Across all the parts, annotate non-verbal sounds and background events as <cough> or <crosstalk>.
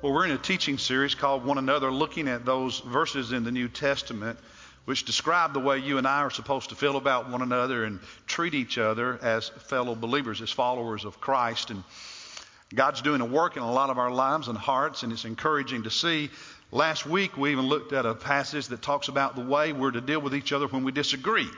Well, we're in a teaching series called One Another, looking at those verses in the New Testament which describe the way you and I are supposed to feel about one another and treat each other as fellow believers, as followers of Christ. And God's doing a work in a lot of our lives and hearts, and it's encouraging to see. Last week, we even looked at a passage that talks about the way we're to deal with each other when we disagree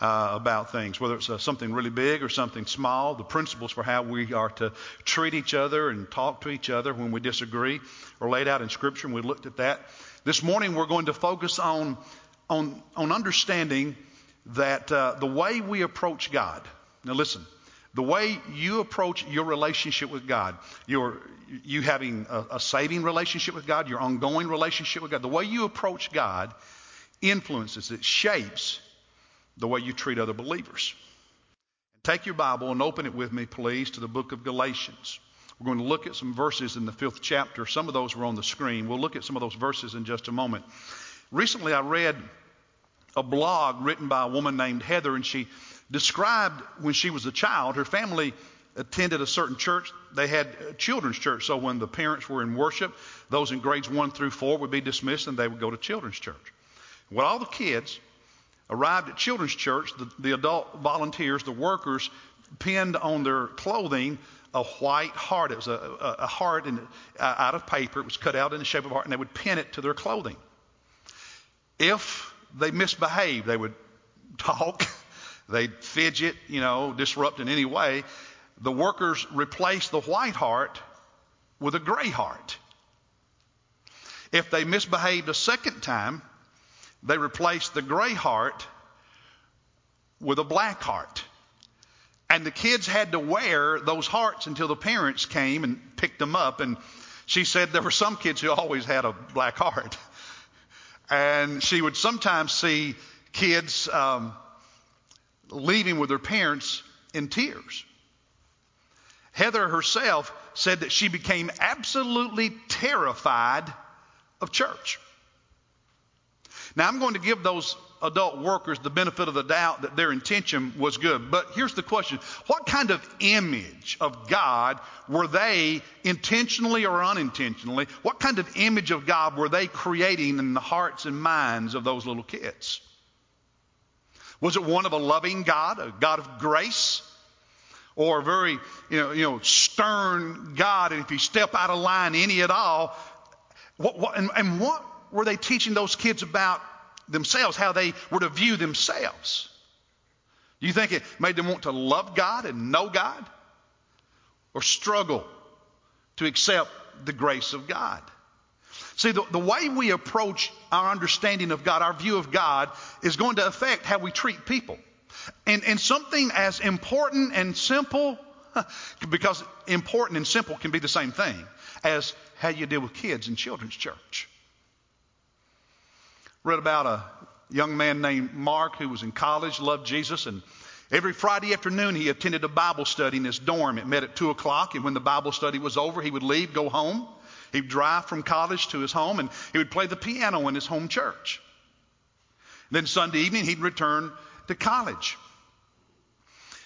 uh, about things, whether it's uh, something really big or something small, the principles for how we are to treat each other and talk to each other when we disagree are laid out in Scripture, and we looked at that. This morning, we're going to focus on, on, on understanding that uh, the way we approach God. Now, listen, the way you approach your relationship with God, your, you having a, a saving relationship with God, your ongoing relationship with God, the way you approach God influences, it shapes the way you treat other believers. Take your Bible and open it with me, please, to the book of Galatians. We're going to look at some verses in the fifth chapter. Some of those were on the screen. We'll look at some of those verses in just a moment. Recently, I read a blog written by a woman named Heather, and she described when she was a child, her family attended a certain church. They had a children's church. So when the parents were in worship, those in grades one through four would be dismissed and they would go to children's church. Well, all the kids Arrived at children's church, the, the adult volunteers, the workers, pinned on their clothing a white heart. It was a, a, a heart in, uh, out of paper. It was cut out in the shape of a heart, and they would pin it to their clothing. If they misbehaved, they would <laughs> talk, they'd fidget, you know, disrupt in any way. The workers replaced the white heart with a gray heart. If they misbehaved a second time, they replaced the gray heart with a black heart. And the kids had to wear those hearts until the parents came and picked them up. And she said there were some kids who always had a black heart. And she would sometimes see kids um, leaving with their parents in tears. Heather herself said that she became absolutely terrified of church. Now, I'm going to give those adult workers the benefit of the doubt that their intention was good. But here's the question What kind of image of God were they intentionally or unintentionally? What kind of image of God were they creating in the hearts and minds of those little kids? Was it one of a loving God, a God of grace? Or a very, you know, you know, stern God, and if you step out of line any at all, what, what, and, and what were they teaching those kids about themselves, how they were to view themselves? Do you think it made them want to love God and know God? Or struggle to accept the grace of God? See, the, the way we approach our understanding of God, our view of God, is going to affect how we treat people. And, and something as important and simple, <laughs> because important and simple can be the same thing, as how you deal with kids in children's church read about a young man named Mark who was in college, loved Jesus, and every Friday afternoon he attended a Bible study in his dorm. It met at 2 o'clock, and when the Bible study was over, he would leave, go home. He'd drive from college to his home, and he would play the piano in his home church. Then Sunday evening, he'd return to college.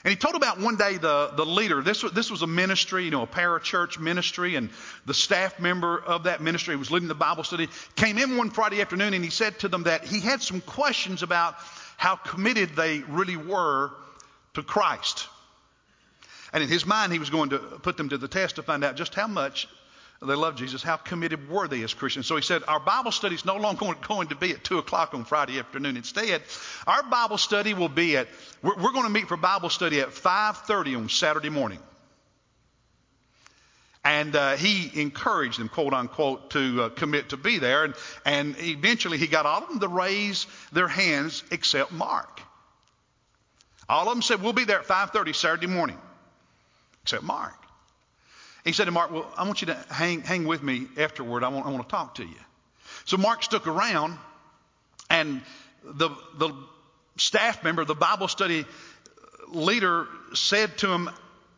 And he told about one day the, the leader, this was, this was a ministry, you know, a parachurch ministry, and the staff member of that ministry was leading the Bible study came in one Friday afternoon and he said to them that he had some questions about how committed they really were to Christ. And in his mind, he was going to put them to the test to find out just how much they love Jesus. How committed were they as Christians? So he said, Our Bible study is no longer going to be at 2 o'clock on Friday afternoon. Instead, our Bible study will be at, we're, we're going to meet for Bible study at 5.30 on Saturday morning. And uh, he encouraged them, quote unquote, to uh, commit to be there. And, and eventually he got all of them to raise their hands except Mark. All of them said, We'll be there at 5.30 Saturday morning, except Mark. He said to Mark, Well, I want you to hang, hang with me afterward. I want, I want to talk to you. So Mark stuck around, and the, the staff member, the Bible study leader, said to him,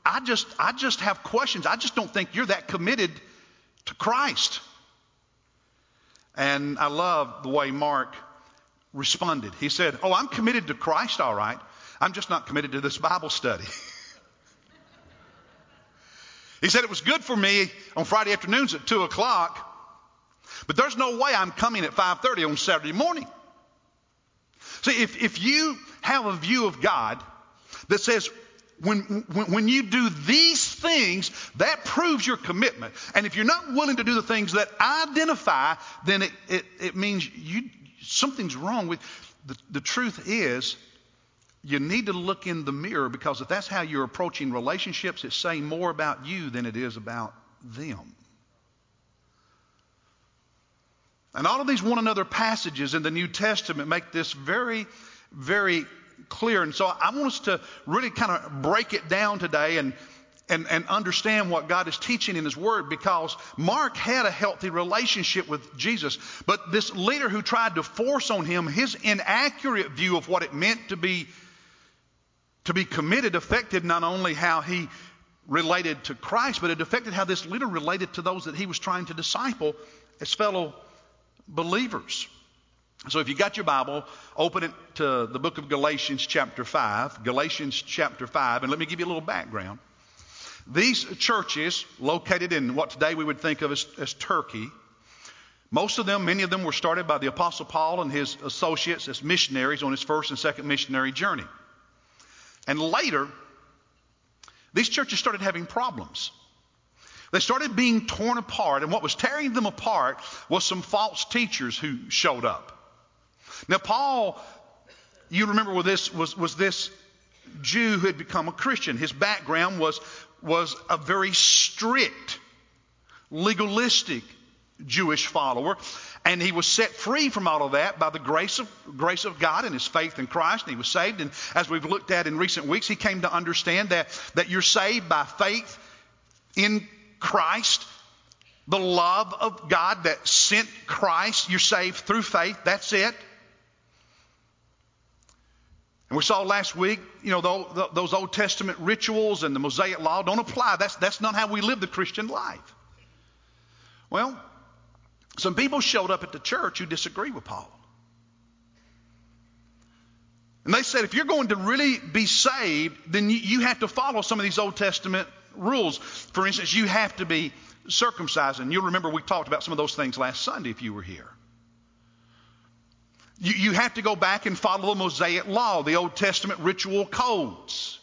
I just, I just have questions. I just don't think you're that committed to Christ. And I love the way Mark responded. He said, Oh, I'm committed to Christ, all right. I'm just not committed to this Bible study. <laughs> He said it was good for me on Friday afternoons at 2 o'clock, but there's no way I'm coming at 5.30 on Saturday morning. See, if, if you have a view of God that says when, when, when, you do these things, that proves your commitment. And if you're not willing to do the things that identify, then it, it, it means you, something's wrong with the, the truth is you need to look in the mirror because if that's how you're approaching relationships, it's saying more about you than it is about them. And all of these one another passages in the New Testament make this very, very clear. And so I want us to really kind of break it down today and, and, and understand what God is teaching in His Word because Mark had a healthy relationship with Jesus. But this leader who tried to force on him his inaccurate view of what it meant to be, to be committed affected not only how he related to Christ, but it affected how this leader related to those that he was trying to disciple as fellow believers. So if you got your Bible, open it to the book of Galatians, chapter 5. Galatians, chapter 5. And let me give you a little background. These churches, located in what today we would think of as, as Turkey, most of them, many of them were started by the Apostle Paul and his associates as missionaries on his first and second missionary journey. And later, these churches started having problems. They started being torn apart, and what was tearing them apart was some false teachers who showed up. Now, Paul, you remember was this was, was this Jew who had become a Christian. His background was, was a very strict, legalistic Jewish follower. And he was set free from all of that by the grace of, grace of God and his faith in Christ. And he was saved. And as we've looked at in recent weeks, he came to understand that, that you're saved by faith in Christ, the love of God that sent Christ. You're saved through faith. That's it. And we saw last week, you know, those Old Testament rituals and the Mosaic law don't apply. That's, that's not how we live the Christian life. Well, some people showed up at the church who disagree with Paul. And they said, if you're going to really be saved, then you, have to follow some of these Old Testament rules. For instance, you have to be circumcised. And you'll remember we talked about some of those things last Sunday if you were here. You have to go back and follow the Mosaic law, the Old Testament ritual codes.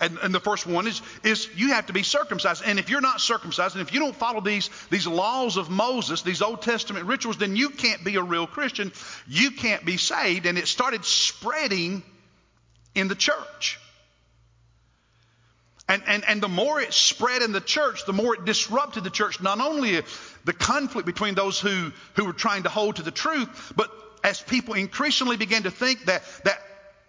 And, and, the first one is, is you have to be circumcised. And if you're not circumcised, and if you don't follow these, these laws of Moses, these Old Testament rituals, then you can't be a real Christian. You can't be saved. And it started spreading in the church. And, and, and the more it spread in the church, the more it disrupted the church. Not only the conflict between those who, who were trying to hold to the truth, but as people increasingly began to think that, that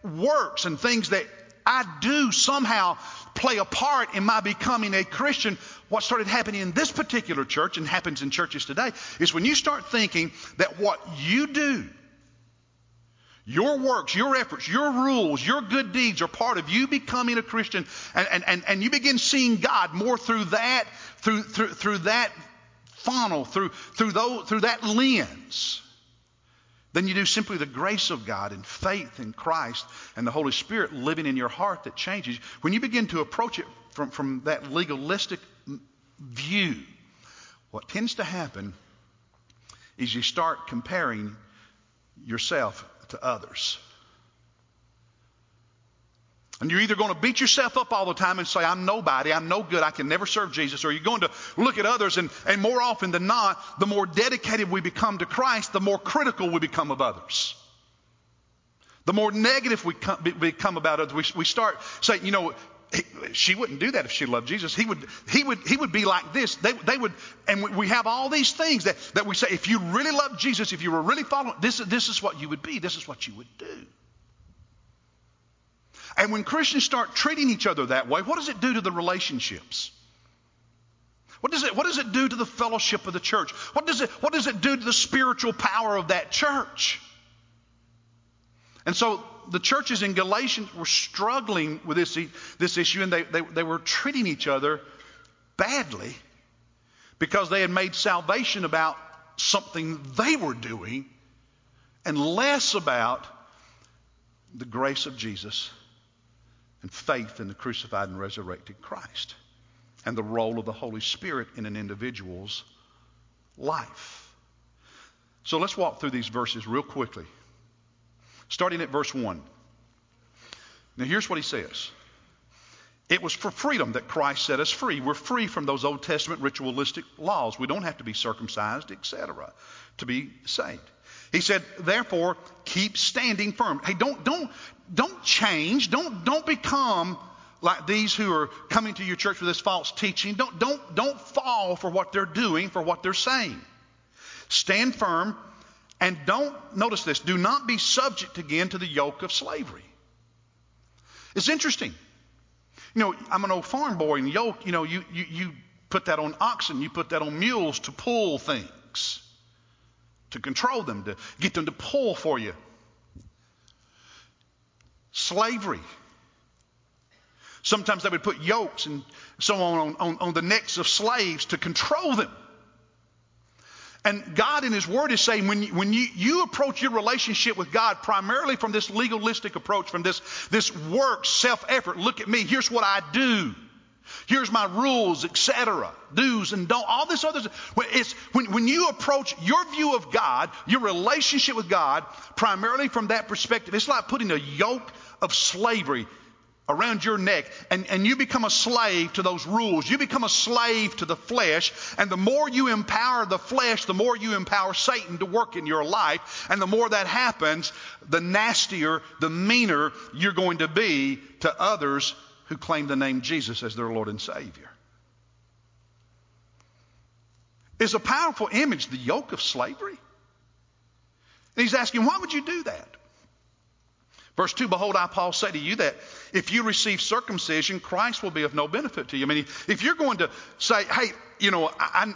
works and things that I do somehow play a part in my becoming a Christian, what started happening in this particular church and happens in churches today is when you start thinking that what you do, your works, your efforts, your rules, your good deeds are part of you becoming a Christian, and, and, and, and you begin seeing God more through that, through, through, through that funnel, through, through, those, through that lens than you do simply the grace of God and faith in Christ and the Holy Spirit living in your heart that changes. When you begin to approach it from, from that legalistic view, what tends to happen is you start comparing yourself to others. And you're either going to beat yourself up all the time and say, I'm nobody, I'm no good, I can never serve Jesus, or you're going to look at others, and, and more often than not, the more dedicated we become to Christ, the more critical we become of others. The more negative we become about others, we, we start saying, you know, she wouldn't do that if she loved Jesus. He would, he would, he would be like this. They, they would, and we have all these things that, that we say, if you really love Jesus, if you were really following, this, this is what you would be, this is what you would do. And when Christians start treating each other that way, what does it do to the relationships? What does it, what does it do to the fellowship of the church? What does, it, what does it do to the spiritual power of that church? And so the churches in Galatians were struggling with this, this issue and they, they, they were treating each other badly because they had made salvation about something they were doing and less about the grace of Jesus and faith in the crucified and resurrected Christ. and the role of the Holy Spirit in an individual's life. So let's walk through these verses real quickly. Starting at verse 1. Now, here's what he says It was for freedom that Christ set us free. We're free from those Old Testament ritualistic laws. We don't have to be circumcised, etc., to be saved. He said, therefore, keep standing firm. Hey, don't, don't, don't change. Don't, don't become like these who are coming to your church with this false teaching. Don't, don't, don't fall for what they're doing, for what they're saying. Stand firm and don't, notice this, do not be subject again to the yoke of slavery. It's interesting. You know, I'm an old farm boy, and yoke, you know, you, you, you put that on oxen, you put that on mules to pull things, to control them, to get them to pull for you. Slavery. Sometimes they would put yokes and so on on, on, the necks of slaves to control them. And God in His Word is saying when, you, when you, you approach your relationship with God primarily from this legalistic approach, from this, this work, self effort, look at me, here's what I do. Here's my rules, etc. Do's and don't. All this other it's when, when you approach your view of God, your relationship with God, primarily from that perspective, it's like putting a yoke of slavery around your neck and, and you become a slave to those rules. You become a slave to the flesh. And the more you empower the flesh, the more you empower Satan to work in your life. And the more that happens, the nastier, the meaner you're going to be to others who claim the name Jesus as their Lord and Savior. Is a powerful image the yoke of slavery? And he's asking, why would you do that? Verse 2 Behold, I, Paul, say to you that if you receive circumcision, Christ will be of no benefit to you. I mean, if you're going to say, hey, you know, I, I,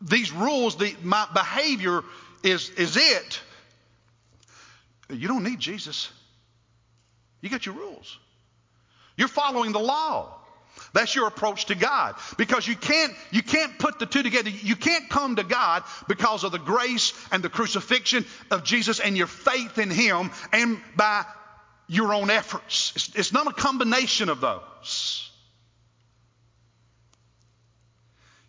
these rules, the, my behavior is, is it, you don't need Jesus. You got your rules. You're following the law. That's your approach to God. Because you can't, you can't put the two together. You can't come to God because of the grace and the crucifixion of Jesus and your faith in Him and by your own efforts. It's, it's not a combination of those.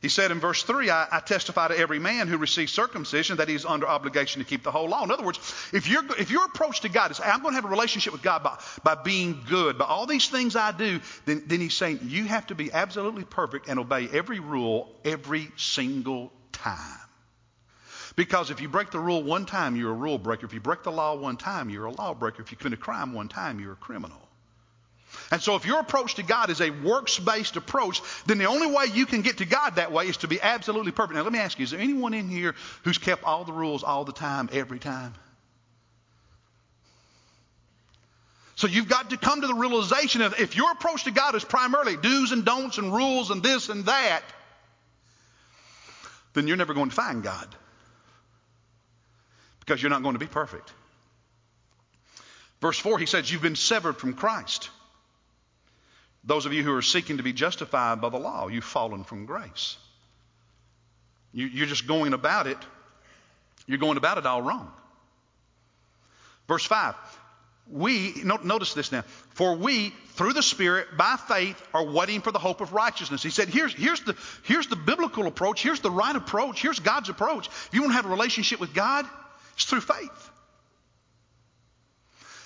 He said in verse 3, I, I, testify to every man who receives circumcision that he's under obligation to keep the whole law. In other words, if, you if your approach to God is, I'm going to have a relationship with God by, by being good, by all these things I do, then, then he's saying you have to be absolutely perfect and obey every rule every single time. Because if you break the rule one time, you're a rule breaker. If you break the law one time, you're a lawbreaker. If you commit a crime one time, you're a criminal. And so if your approach to God is a works-based approach, then the only way you can get to God that way is to be absolutely perfect. Now let me ask you, is there anyone in here who's kept all the rules all the time, every time? So you've got to come to the realization of if your approach to God is primarily do's and don'ts and rules and this and that, then you're never going to find God. Because you're not going to be perfect. Verse 4, he says, You've been severed from Christ. Those of you who are seeking to be justified by the law, you've fallen from grace. You, are just going about it, you're going about it all wrong. Verse 5. We, notice this now, for we, through the Spirit, by faith, are waiting for the hope of righteousness. He said, here's, here's, the, here's the biblical approach, here's the right approach, here's God's approach. If you want to have a relationship with God, it's through faith.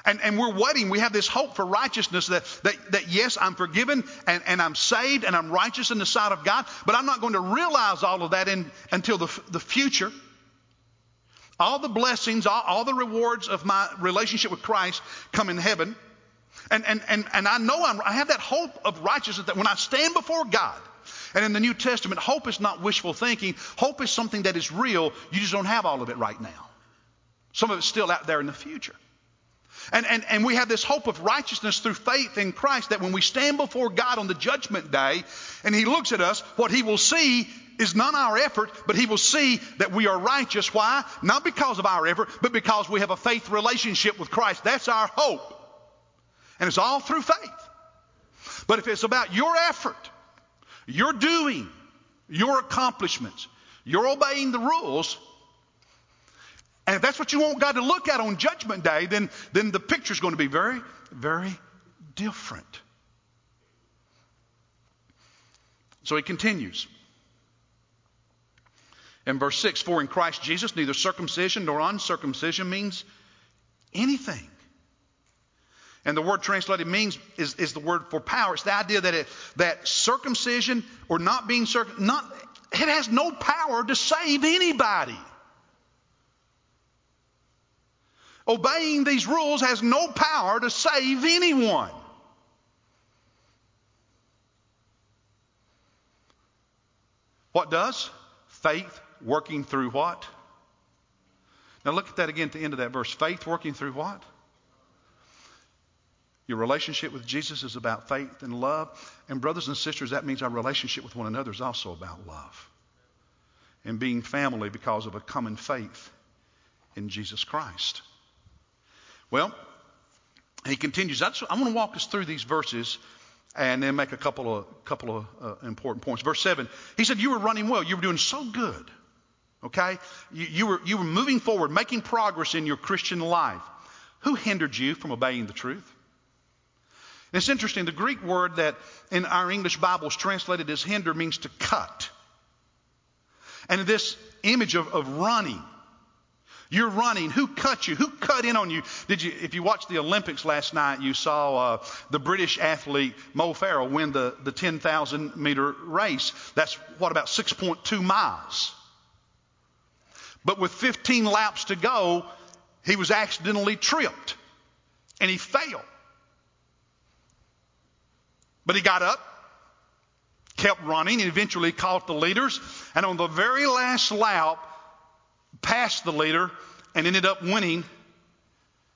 And, and we're waiting. We have this hope for righteousness that, that, that yes, I'm forgiven and, and I'm saved and I'm righteous in the sight of God, but I'm not going to realize all of that in, until the, the future. All the blessings, all, all the rewards of my relationship with Christ come in heaven. And, and, and, and I know I'm, I have that hope of righteousness that when I stand before God, and in the New Testament, hope is not wishful thinking. Hope is something that is real. You just don't have all of it right now. Some of it's still out there in the future. And, and, and we have this hope of righteousness through faith in Christ that when we stand before God on the judgment day and He looks at us, what He will see is not our effort, but He will see that we are righteous. Why? Not because of our effort, but because we have a faith relationship with Christ. That's our hope. And it's all through faith. But if it's about your effort, your doing, your accomplishments, you're obeying the rules, and if that's what you want God to look at on Judgment Day, then, then the picture is going to be very, very different. So he continues. In verse 6, for in Christ Jesus, neither circumcision nor uncircumcision means anything. And the word translated means is, is the word for power. It's the idea that it, that circumcision or not being circum not it has no power to save anybody. Obeying these rules has no power to save anyone. What does? Faith working through what? Now look at that again at the end of that verse. Faith working through what? Your relationship with Jesus is about faith and love. And, brothers and sisters, that means our relationship with one another is also about love and being family because of a common faith in Jesus Christ. Well, he continues. I, I want to walk us through these verses and then make a couple of, couple of uh, important points. Verse 7, he said, You were running well. You were doing so good. Okay? You, you, were, you were moving forward, making progress in your Christian life. Who hindered you from obeying the truth? It's interesting. The Greek word that in our English Bibles translated as hinder means to cut. And this image of, of running you're running. Who cut you? Who cut in on you? Did you? If you watched the Olympics last night, you saw uh, the British athlete Mo Farah win the, the 10,000 meter race. That's what about 6.2 miles. But with 15 laps to go, he was accidentally tripped and he fell. But he got up, kept running, and eventually caught the leaders. And on the very last lap, passed the leader and ended up winning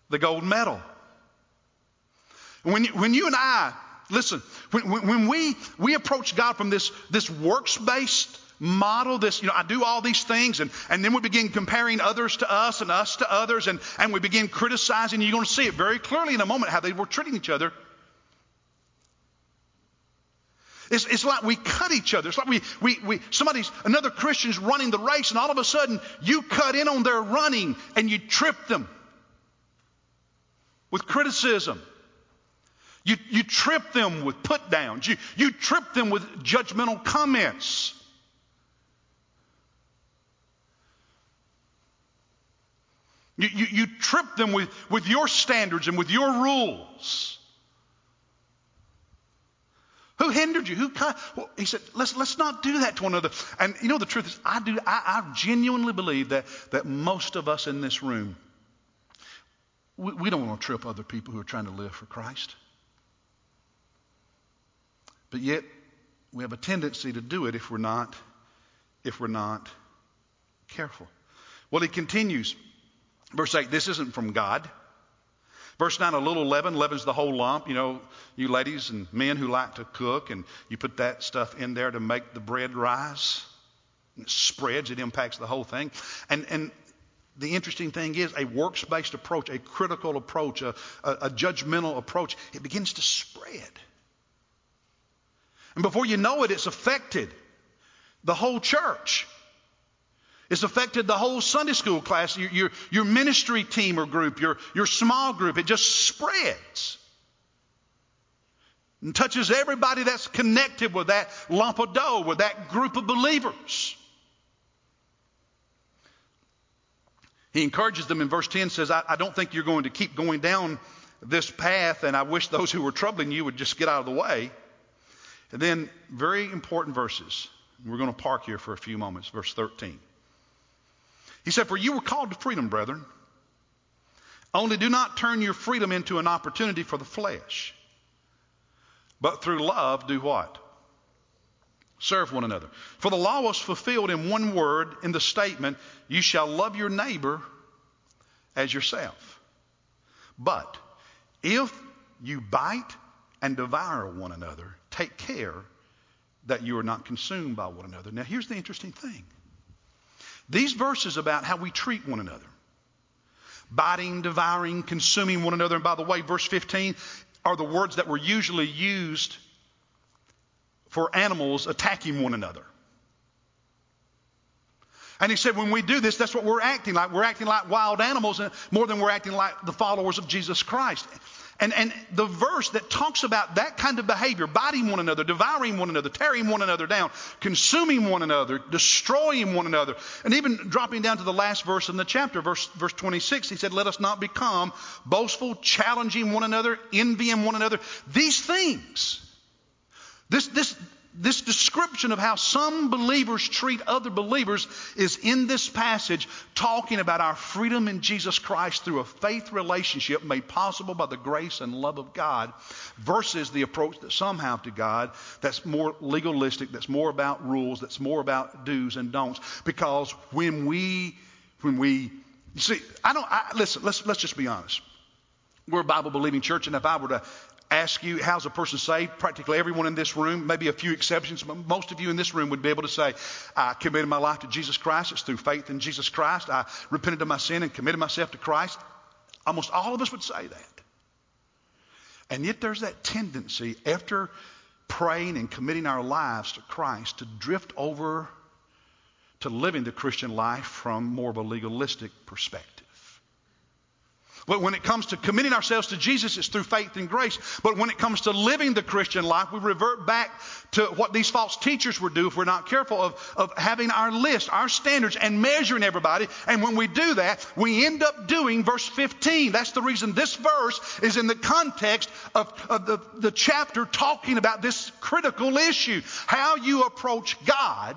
the gold medal. When you, when you and I, listen, when, when we, we approach God from this, this works based model, this, you know, I do all these things, and, and then we begin comparing others to us and us to others, and, and we begin criticizing. You're going to see it very clearly in a moment how they were treating each other. It's, it's like we cut each other. It's like we, we, we, somebody's, another Christian's running the race, and all of a sudden you cut in on their running and you trip them with criticism. You, you trip them with put downs. You, you trip them with judgmental comments. You, you, you trip them with, with your standards and with your rules. Who hindered you? Who well, he said, let's, let's not do that to one another. And you know, the truth is, I do, I, I genuinely believe that, that most of us in this room, we, we don't want to trip other people who are trying to live for Christ. But yet, we have a tendency to do it if we're not, if we're not careful. Well, he continues, verse 8, this isn't from God. Verse 9, a little leaven leavens the whole lump. You know, you ladies and men who like to cook, and you put that stuff in there to make the bread rise. It spreads, it impacts the whole thing. And, and the interesting thing is, a works based approach, a critical approach, a, a, a judgmental approach, it begins to spread. And before you know it, it's affected the whole church. It's affected the whole Sunday school class, your, your, your, ministry team or group, your, your small group. It just spreads and touches everybody that's connected with that lump of dough, with that group of believers. He encourages them in verse 10 says, I, I don't think you're going to keep going down this path, and I wish those who were troubling you would just get out of the way. And then, very important verses. We're going to park here for a few moments. Verse 13. He said, For you were called to freedom, brethren. Only do not turn your freedom into an opportunity for the flesh, but through love do what? Serve one another. For the law was fulfilled in one word in the statement, You shall love your neighbor as yourself. But if you bite and devour one another, take care that you are not consumed by one another. Now, here's the interesting thing these verses about how we treat one another biting, devouring, consuming one another. And by the way, verse 15 are the words that were usually used for animals attacking one another. And he said, when we do this, that's what we're acting like. We're acting like wild animals more than we're acting like the followers of Jesus Christ. And, and the verse that talks about that kind of behavior, biting one another, devouring one another, tearing one another down, consuming one another, destroying one another, and even dropping down to the last verse in the chapter, verse, verse 26, he said, Let us not become boastful, challenging one another, envying one another. These things, this, this, this description of how some believers treat other believers is in this passage talking about our freedom in Jesus Christ through a faith relationship made possible by the grace and love of God versus the approach that some have to God that's more legalistic, that's more about rules, that's more about do's and don'ts. Because when we, when we, you see, I don't, I, listen, let's, let's just be honest. We're a Bible believing church, and if I were to ask you, how's a person saved? Practically everyone in this room, maybe a few exceptions, but most of you in this room would be able to say, I committed my life to Jesus Christ. It's through faith in Jesus Christ. I repented of my sin and committed myself to Christ. Almost all of us would say that. And yet there's that tendency after praying and committing our lives to Christ to drift over to living the Christian life from more of a legalistic perspective. But when it comes to committing ourselves to Jesus, it's through faith and grace. But when it comes to living the Christian life, we revert back to what these false teachers would do if we're not careful of, of having our list, our standards, and measuring everybody. And when we do that, we end up doing verse 15. That's the reason this verse is in the context of, of the, the chapter talking about this critical issue how you approach God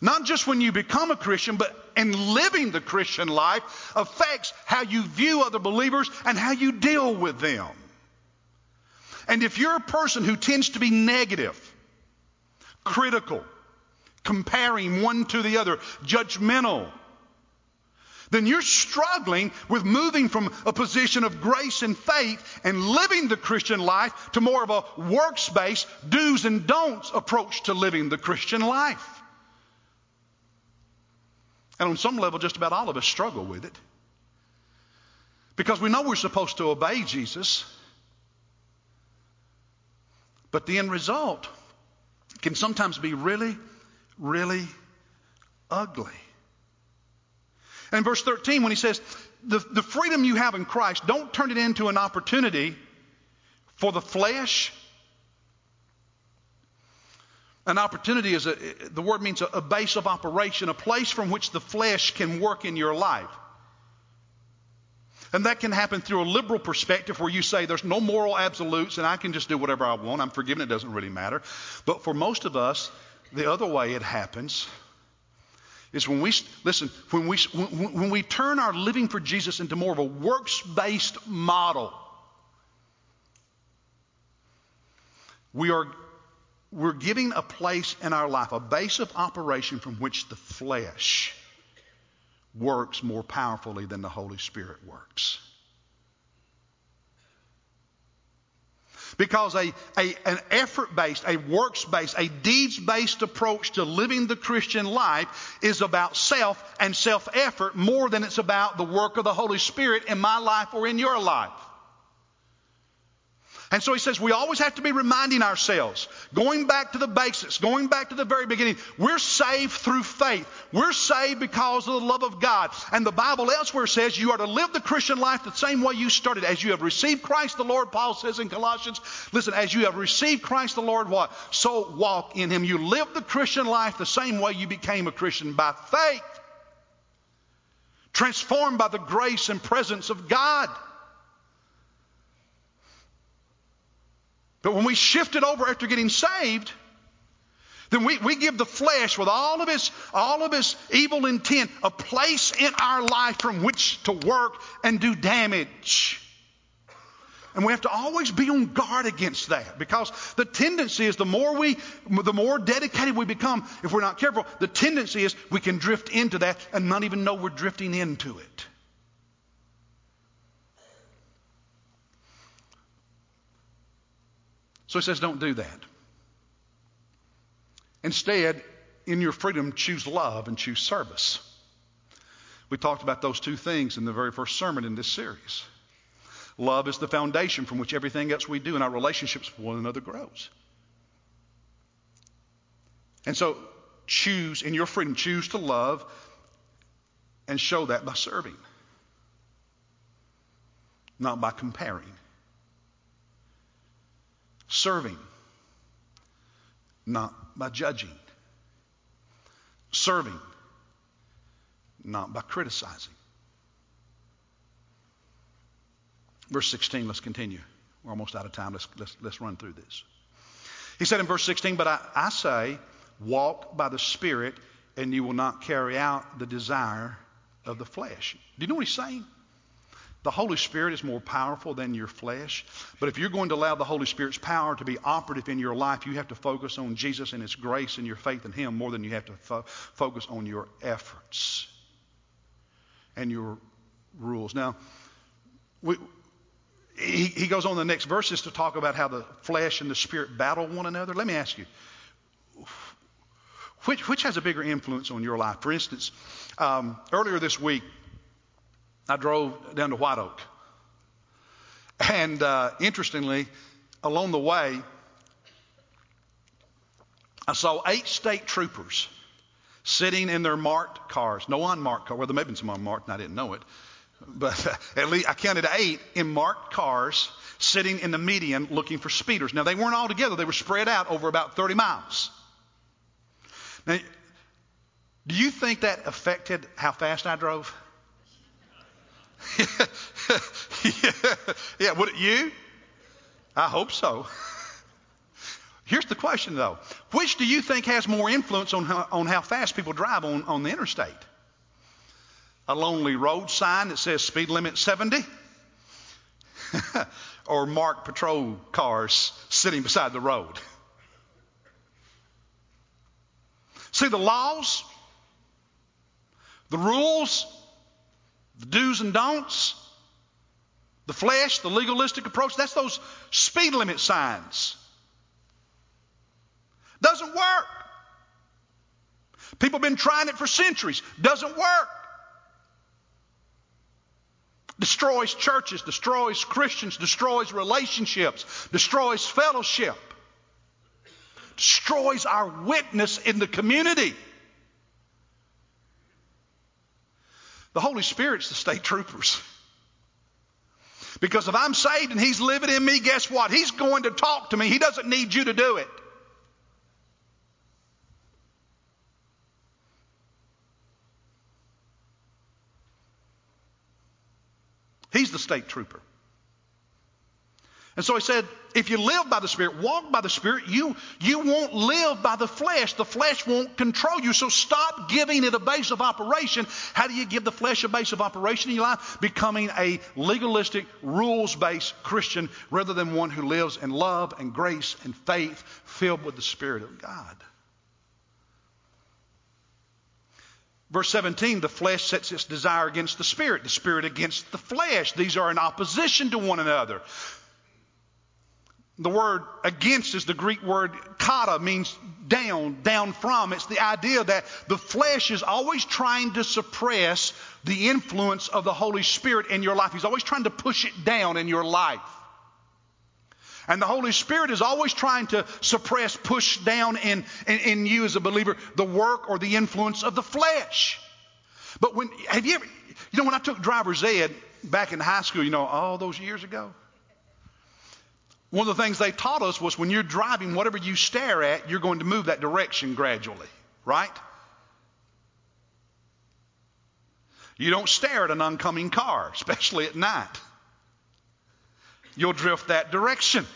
not just when you become a Christian, but in living the Christian life affects how you view other believers and how you deal with them. And if you're a person who tends to be negative, critical, comparing one to the other, judgmental, then you're struggling with moving from a position of grace and faith and living the Christian life to more of a works based, do's and don'ts approach to living the Christian life. And on some level, just about all of us struggle with it. Because we know we're supposed to obey Jesus, but the end result can sometimes be really, really ugly. And verse 13, when he says, the, the freedom you have in Christ, don't turn it into an opportunity for the flesh an opportunity is a, the word means a, a base of operation, a place from which the flesh can work in your life. And that can happen through a liberal perspective where you say there's no moral absolutes and I can just do whatever I want. I'm forgiven. It doesn't really matter. But for most of us, the other way it happens is when we, listen, when we, when, when we turn our living for Jesus into more of a works based model, we are we're giving a place in our life, a base of operation from which the flesh works more powerfully than the Holy Spirit works. Because a, a, an effort based, a works based, a deeds based approach to living the Christian life is about self and self effort more than it's about the work of the Holy Spirit in my life or in your life. And so he says we always have to be reminding ourselves, going back to the basics, going back to the very beginning. We're saved through faith. We're saved because of the love of God. And the Bible elsewhere says you are to live the Christian life the same way you started. As you have received Christ the Lord, Paul says in Colossians, listen, as you have received Christ the Lord, what? So walk in him. You live the Christian life the same way you became a Christian by faith. Transformed by the grace and presence of God. But when we shift it over after getting saved, then we, we give the flesh with all of its all of its evil intent a place in our life from which to work and do damage. And we have to always be on guard against that because the tendency is the more we, the more dedicated we become, if we're not careful, the tendency is we can drift into that and not even know we're drifting into it. So he says, don't do that. Instead, in your freedom, choose love and choose service. We talked about those two things in the very first sermon in this series. Love is the foundation from which everything else we do in our relationships with one another grows. And so, choose in your freedom, choose to love and show that by serving, not by comparing. Serving, not by judging. Serving, not by criticizing. Verse 16, let's continue. We're almost out of time. Let's, let's, let's run through this. He said in verse 16, But I, I say, walk by the Spirit, and you will not carry out the desire of the flesh. Do you know what he's saying? The Holy Spirit is more powerful than your flesh. But if you're going to allow the Holy Spirit's power to be operative in your life, you have to focus on Jesus and His grace and your faith in Him more than you have to fo- focus on your efforts and your rules. Now, we, he, he goes on in the next verses to talk about how the flesh and the spirit battle one another. Let me ask you, which, which has a bigger influence on your life? For instance, um, earlier this week, I drove down to White Oak. And uh, interestingly, along the way, I saw eight state troopers sitting in their marked cars. No unmarked car. Well, there may have been some unmarked, and I didn't know it. But uh, <laughs> at least I counted eight in marked cars sitting in the median looking for speeders. Now, they weren't all together. They were spread out over about 30 miles. Now, do you think that affected how fast I drove? Yeah, <laughs> yeah, would it you? I hope so. <laughs> Here's the question though. Which do you think has more influence on how, on how fast people drive on, on the interstate? A lonely road sign that says speed limit 70? <laughs> or marked patrol cars sitting beside the road? See, the laws, the rules, the do's and don'ts, the flesh, the legalistic approach, that's those speed limit signs. Doesn't work. People have been trying it for centuries. Doesn't work. Destroys churches, destroys Christians, destroys relationships, destroys fellowship, destroys our witness in the community. The Holy Spirit's the state troopers. Because if I'm saved and He's living in me, guess what? He's going to talk to me. He doesn't need you to do it. He's the state trooper. And so he said, if you live by the Spirit, walk by the Spirit, you, you won't live by the flesh. The flesh won't control you. So stop giving it a base of operation. How do you give the flesh a base of operation in your life? Becoming a legalistic, rules based Christian rather than one who lives in love and grace and faith filled with the Spirit of God. Verse 17, the flesh sets its desire against the spirit, the spirit against the flesh. These are in opposition to one another. The word against is the Greek word kata, means down, down from. It's the idea that the flesh is always trying to suppress the influence of the Holy Spirit in your life. He's always trying to push it down in your life. And the Holy Spirit is always trying to suppress, push down in, in, in you as a believer the work or the influence of the flesh. But when, have you ever, you know, when I took driver's ed back in high school, you know, all those years ago, one of the things they taught us was when you're driving, whatever you stare at, you're going to move that direction gradually, right? You don't stare at an oncoming car, <laughs> especially at night. You'll drift that direction.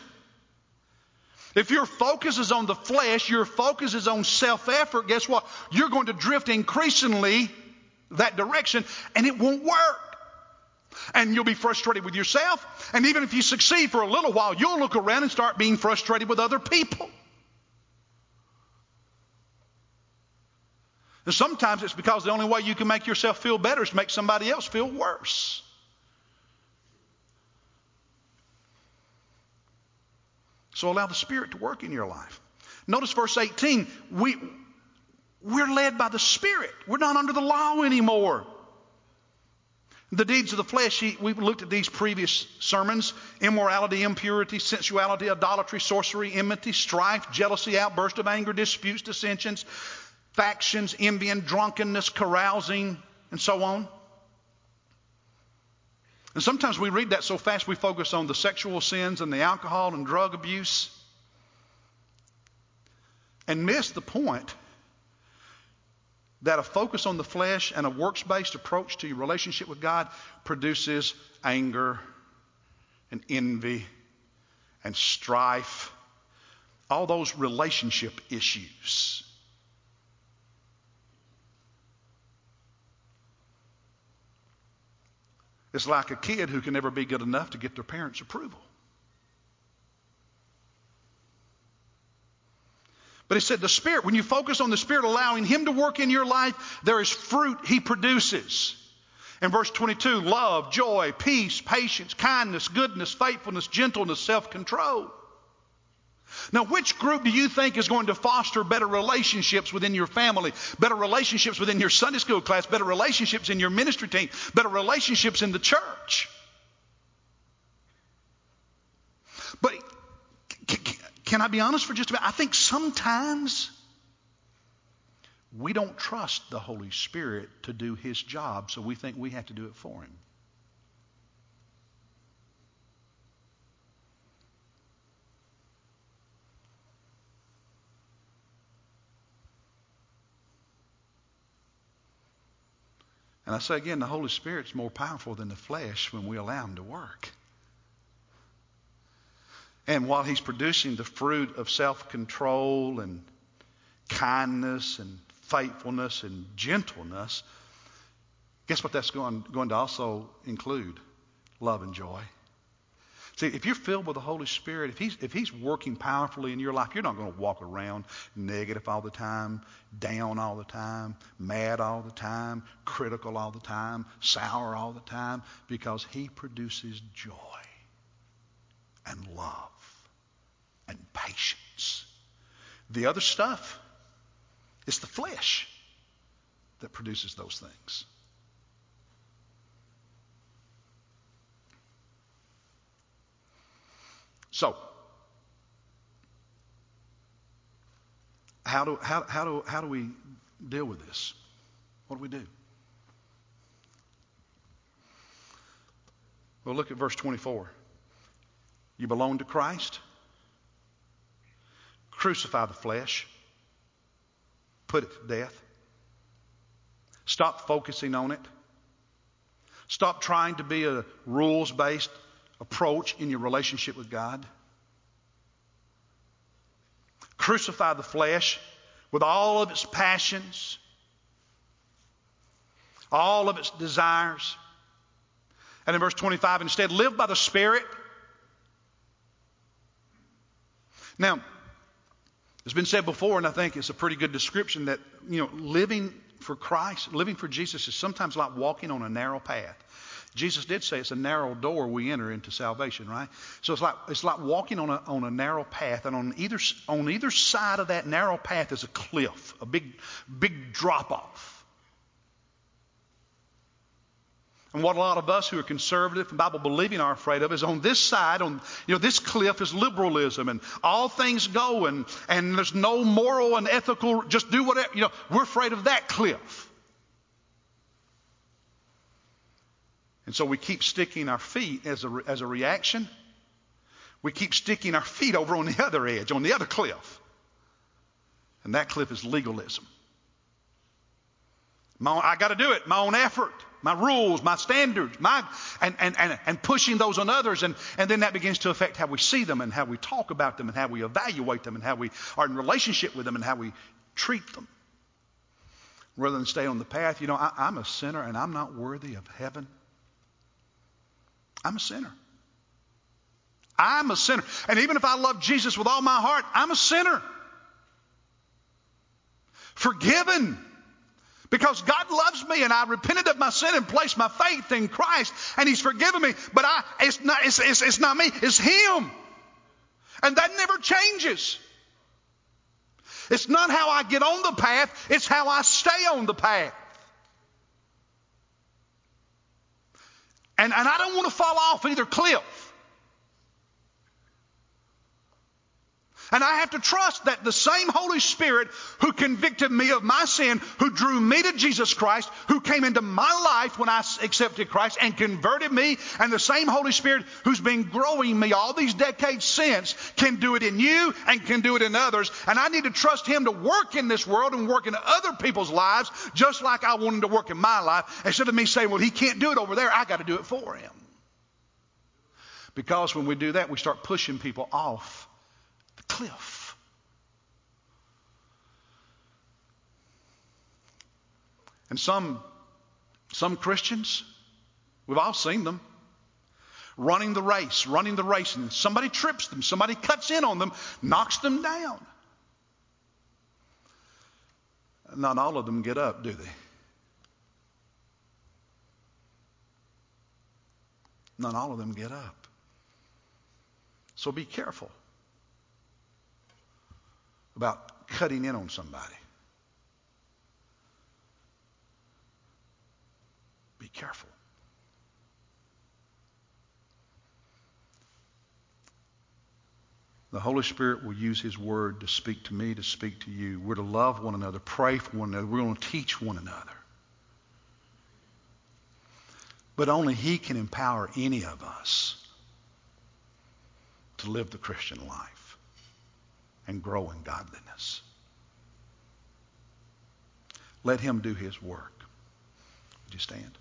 If your focus is on the flesh, your focus is on self effort, guess what? You're going to drift increasingly that direction and it won't work. And you'll be frustrated with yourself. And even if you succeed for a little while, you'll look around and start being frustrated with other people. And sometimes it's because the only way you can make yourself feel better is to make somebody else feel worse. So allow the Spirit to work in your life. Notice verse 18. We, we're led by the Spirit. We're not under the law anymore. The deeds of the flesh, we've looked at these previous sermons immorality, impurity, sensuality, idolatry, sorcery, enmity, strife, jealousy, outburst of anger, disputes, dissensions, factions, envy, drunkenness, carousing, and so on. And sometimes we read that so fast we focus on the sexual sins and the alcohol and drug abuse. and miss the point that a focus on the flesh and a works based approach to your relationship with God produces anger and envy and strife, all those relationship issues. It's like a kid who can never be good enough to get their parents' approval. But he said the Spirit, when you focus on the Spirit allowing Him to work in your life, there is fruit He produces. In verse 22, love, joy, peace, patience, kindness, goodness, faithfulness, gentleness, self control. Now, which group do you think is going to foster better relationships within your family, better relationships within your Sunday school class, better relationships in your ministry team, better relationships in the church? But can I be honest for just a minute? I think sometimes we don't trust the Holy Spirit to do His job, so we think we have to do it for Him. And I say again, the Holy Spirit's more powerful than the flesh when we allow Him to work. And while He's producing the fruit of self control and kindness and faithfulness and gentleness, guess what that's going, going to also include? Love and joy. See, if you're filled with the Holy Spirit, if he's, if he's working powerfully in your life, you're not going to walk around negative all the time, down all the time, mad all the time, critical all the time, sour all the time, because He produces joy and love and patience. The other stuff is the flesh that produces those things. So, how do, how, how, do, how do we deal with this? What do we do? Well, look at verse 24. You belong to Christ? Crucify the flesh, put it to death. Stop focusing on it. Stop trying to be a rules based approach in your relationship with God. Crucify the flesh with all of its passions, all of its desires. And in verse 25, instead, live by the Spirit. Now, it's been said before, and I think it's a pretty good description that, you know, living for Christ, living for Jesus is sometimes like walking on a narrow path. Jesus did say it's a narrow door we enter into salvation, right? So it's like it's like walking on a on a narrow path, and on either on either side of that narrow path is a cliff, a big big drop off. And what a lot of us who are conservative and Bible believing are afraid of is on this side, on you know, this cliff is liberalism and all things go and, and there's no moral and ethical, just do whatever. You know, we're afraid of that cliff. And so we keep sticking our feet as a, as a reaction. We keep sticking our feet over on the other edge, on the other cliff. And that cliff is legalism. My own, I got to do it, my own effort, my rules, my standards, my, and, and, and, and pushing those on others. And, and then that begins to affect how we see them and how we talk about them and how we evaluate them and how we are in relationship with them and how we treat them. Rather than stay on the path, you know, I, I'm a sinner and I'm not worthy of heaven. I'm a sinner. I'm a sinner. And even if I love Jesus with all my heart, I'm a sinner. Forgiven. Because God loves me and I repented of my sin and placed my faith in Christ and He's forgiven me. But I, it's, not, it's, it's, it's not me, it's Him. And that never changes. It's not how I get on the path, it's how I stay on the path. And, and I don't want to fall off either cliff. And I have to trust that the same Holy Spirit who convicted me of my sin, who drew me to Jesus Christ, who came into my life when I accepted Christ and converted me, and the same Holy Spirit who's been growing me all these decades since can do it in you and can do it in others. And I need to trust Him to work in this world and work in other people's lives just like I want Him to work in my life. Instead of me saying, well, He can't do it over there, I got to do it for Him. Because when we do that, we start pushing people off cliff. And some, some Christians, we've all seen them, running the race, running the race, and somebody trips them, somebody cuts in on them, knocks them down. Not all of them get up, do they? Not all of them get up. So be careful about cutting in on somebody. Be careful. The Holy Spirit will use His Word to speak to me, to speak to you. We're to love one another, pray for one another. We're going to teach one another. But only He can empower any of us to live the Christian life and grow in godliness. Let Him do His work. Would you stand?